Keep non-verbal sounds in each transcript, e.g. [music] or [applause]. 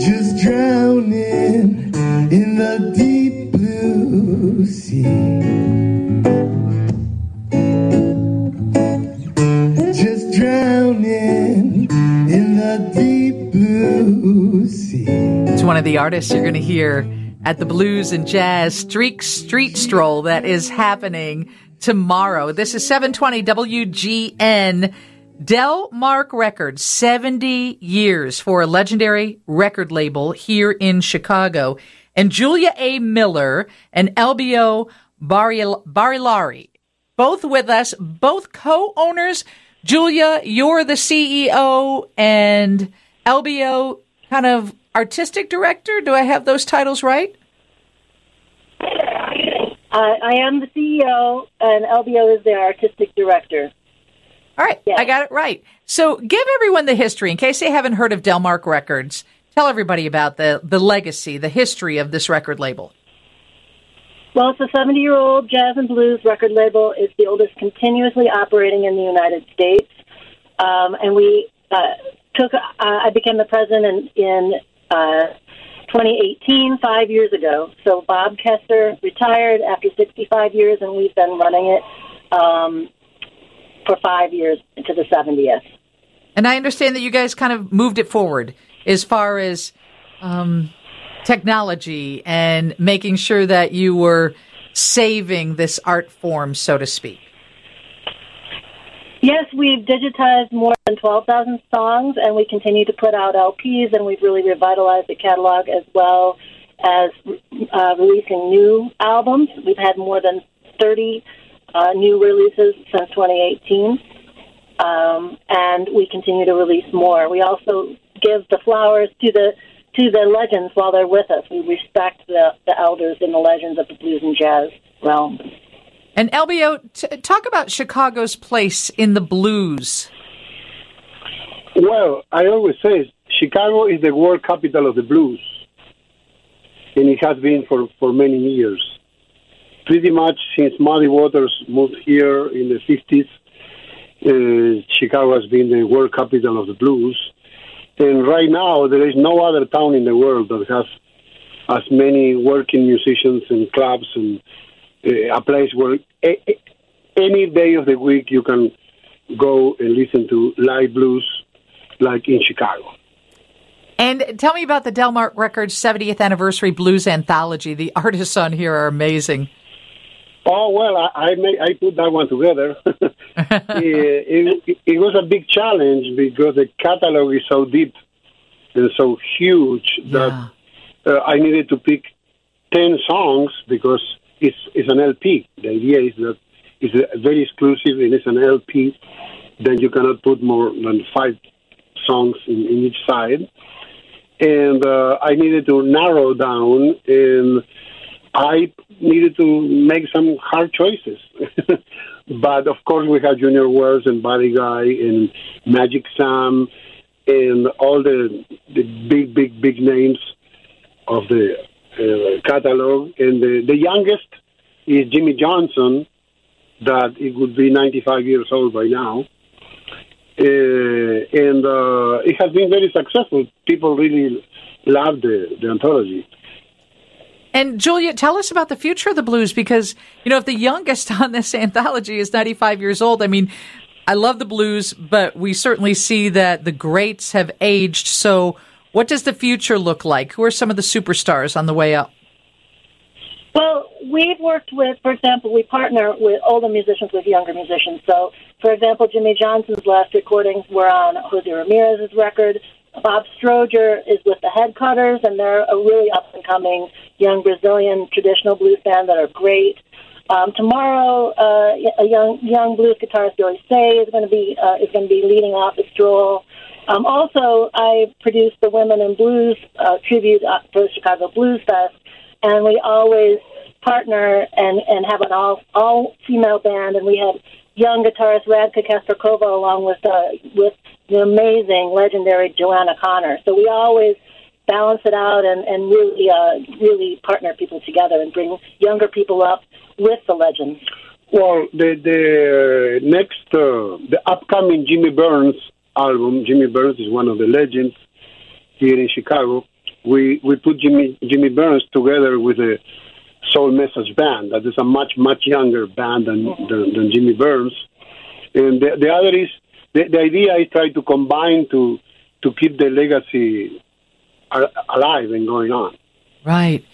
just drowning in the deep blue sea. Just drowning in the deep blue sea. It's one of the artists you're going to hear at the Blues and Jazz Streak Street Stroll that is happening tomorrow. This is 720 WGN. Delmark Records, 70 years for a legendary record label here in Chicago. And Julia A. Miller and Elbio Barilari, both with us, both co-owners. Julia, you're the CEO and Elbio kind of artistic director. Do I have those titles right? Uh, I am the CEO, and Elbio is the artistic director. All right, yes. I got it right. So give everyone the history in case they haven't heard of Delmark Records. Tell everybody about the, the legacy, the history of this record label. Well, it's a 70 year old jazz and blues record label. It's the oldest continuously operating in the United States. Um, and we uh, took, uh, I became the president in, in uh, 2018, five years ago. So Bob Koester retired after 65 years, and we've been running it. Um, for five years to the 70th. And I understand that you guys kind of moved it forward as far as um, technology and making sure that you were saving this art form, so to speak. Yes, we've digitized more than 12,000 songs, and we continue to put out LPs, and we've really revitalized the catalog as well as uh, releasing new albums. We've had more than 30 uh, new releases since 2018, um, and we continue to release more. We also give the flowers to the to the legends while they're with us. We respect the, the elders and the legends of the blues and jazz realm. And Elbio, t- talk about Chicago's place in the blues. Well, I always say Chicago is the world capital of the blues, and it has been for, for many years pretty much since Muddy Waters moved here in the 50s, uh, Chicago has been the world capital of the blues. And right now, there is no other town in the world that has as many working musicians and clubs and uh, a place where a- a- any day of the week you can go and listen to live blues like in Chicago. And tell me about the Delmark Records 70th Anniversary Blues Anthology. The artists on here are amazing. Oh well, I I, made, I put that one together. [laughs] [laughs] it, it, it, was a big challenge because the catalog is so deep and so huge that yeah. uh, I needed to pick ten songs because it's it's an LP. The idea is that it's very exclusive and it's an LP. Then you cannot put more than five songs in, in each side. And uh, I needed to narrow down and I needed to make some hard choices. [laughs] but of course, we have Junior Wells and Buddy Guy and Magic Sam and all the the big, big, big names of the uh, catalog. And the, the youngest is Jimmy Johnson, that it would be 95 years old by now. Uh, and uh, it has been very successful. People really love the, the anthology. And Julia, tell us about the future of the blues because, you know, if the youngest [laughs] on this anthology is 95 years old, I mean, I love the blues, but we certainly see that the greats have aged. So, what does the future look like? Who are some of the superstars on the way up? Well, we've worked with, for example, we partner with older musicians with younger musicians. So, for example, Jimmy Johnson's last recordings were on Jose Ramirez's record. Bob Stroger is with the Headcutters, and they're a really up and coming young Brazilian traditional blues band that are great. Um, tomorrow, uh, a young young blues guitarist Dory Say is going to be uh, is going to be leading off the stroll. Um, also, I produced the Women in Blues uh, tribute uh, for the Chicago Blues Fest, and we always partner and and have an all all female band, and we had young guitarist Radka Kasterkova along with uh, with the amazing, legendary Joanna Connor. So we always balance it out and, and really, uh, really partner people together and bring younger people up with the legends. Well, the the next, uh, the upcoming Jimmy Burns album. Jimmy Burns is one of the legends here in Chicago, we we put Jimmy Jimmy Burns together with a Soul Message Band. That is a much much younger band than than, than Jimmy Burns. And the, the other is the, the idea is try to combine to to keep the legacy a- alive and going on. Right.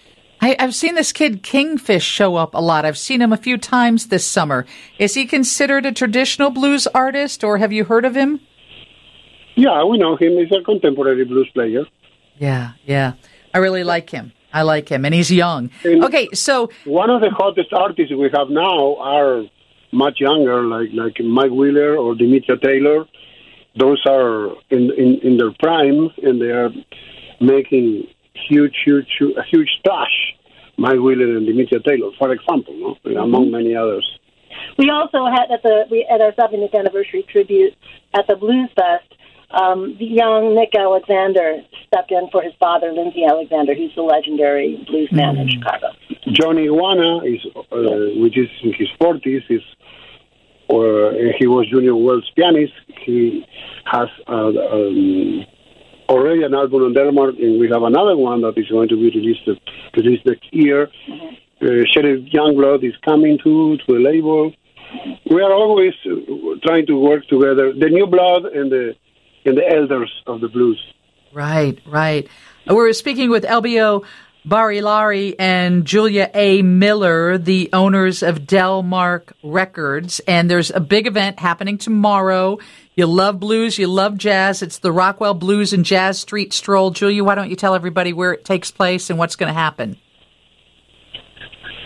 I, I've seen this kid Kingfish show up a lot. I've seen him a few times this summer. Is he considered a traditional blues artist, or have you heard of him? Yeah, we know him. He's a contemporary blues player. Yeah, yeah. I really like him. I like him, and he's young. And- Okay, so One of the hottest artists we have now are much younger, like like Mike Wheeler or Demetria Taylor. Those are in, in, in their prime, and they are making huge, huge, hu- a huge splash. Mike Wheeler and Demetria Taylor, for example, no? And among many others. We also had at the we, at our 70th anniversary tribute at the Blues Fest. Um, the young Nick Alexander stepped in for his father, Linsey Alexander, who's the legendary blues man in Chicago. Johnny Iguana is, uh, which is in his forties, is or he was Junior Wells' pianist. He has uh, um, already an album on Delmark, and we have another one that is going to be released released next year. Uh, Sheriff is coming to to the label. We are always uh, trying to work together, the new blood and the and the elders of the blues. Right, right. We're speaking with Elbio Barilari and Julia A. Miller, the owners of Delmark Records. And there's a big event happening tomorrow. You love blues, you love jazz. It's the Rockwell Blues and Jazz Street Stroll. Julia, why don't you tell everybody where it takes place and what's going to happen?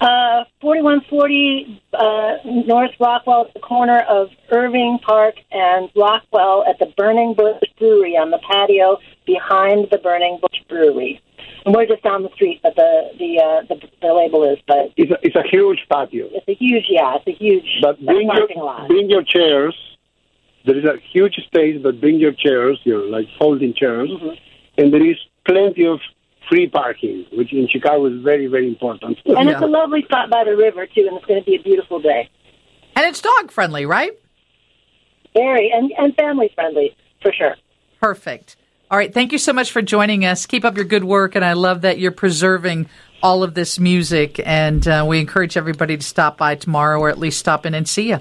Uh, 4140 uh, North Rockwell at the corner of Irving Park and Rockwell at the Burning Bush Brewery on the patio behind the Burning Bush Brewery. And we're just down the street, but the the uh, the, the label is, but It's a, it's a huge patio. it's a huge, yeah, it's a huge But bring parking your, lot. bring your chairs. There is a huge space, but bring your chairs, your like folding chairs, Mm-hmm. and there is plenty of free parking, which in Chicago is very, very important. And it's a lovely spot by the river too, and it's going to be a beautiful day. And it's dog friendly, right? Very and and family friendly for sure. Perfect. All right. Thank you so much for joining us. Keep up your good work. And I love that you're preserving all of this music. And uh, we encourage everybody to stop by tomorrow or at least stop in and see you.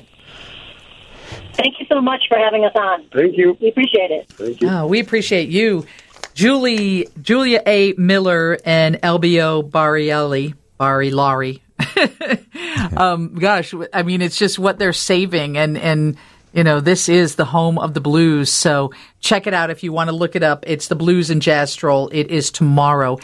Thank you so much for having us on. Thank you. We appreciate it. Thank you. Oh, we appreciate you. Julie, Julia A. Miller and Elbio Barielli, Bari Laurie. [laughs] um, gosh, I mean, it's just what they're saving. And, and, you know, this is the home of the blues. So check it out if you want to look it up. It's the Blues and Jazz Stroll. It is tomorrow.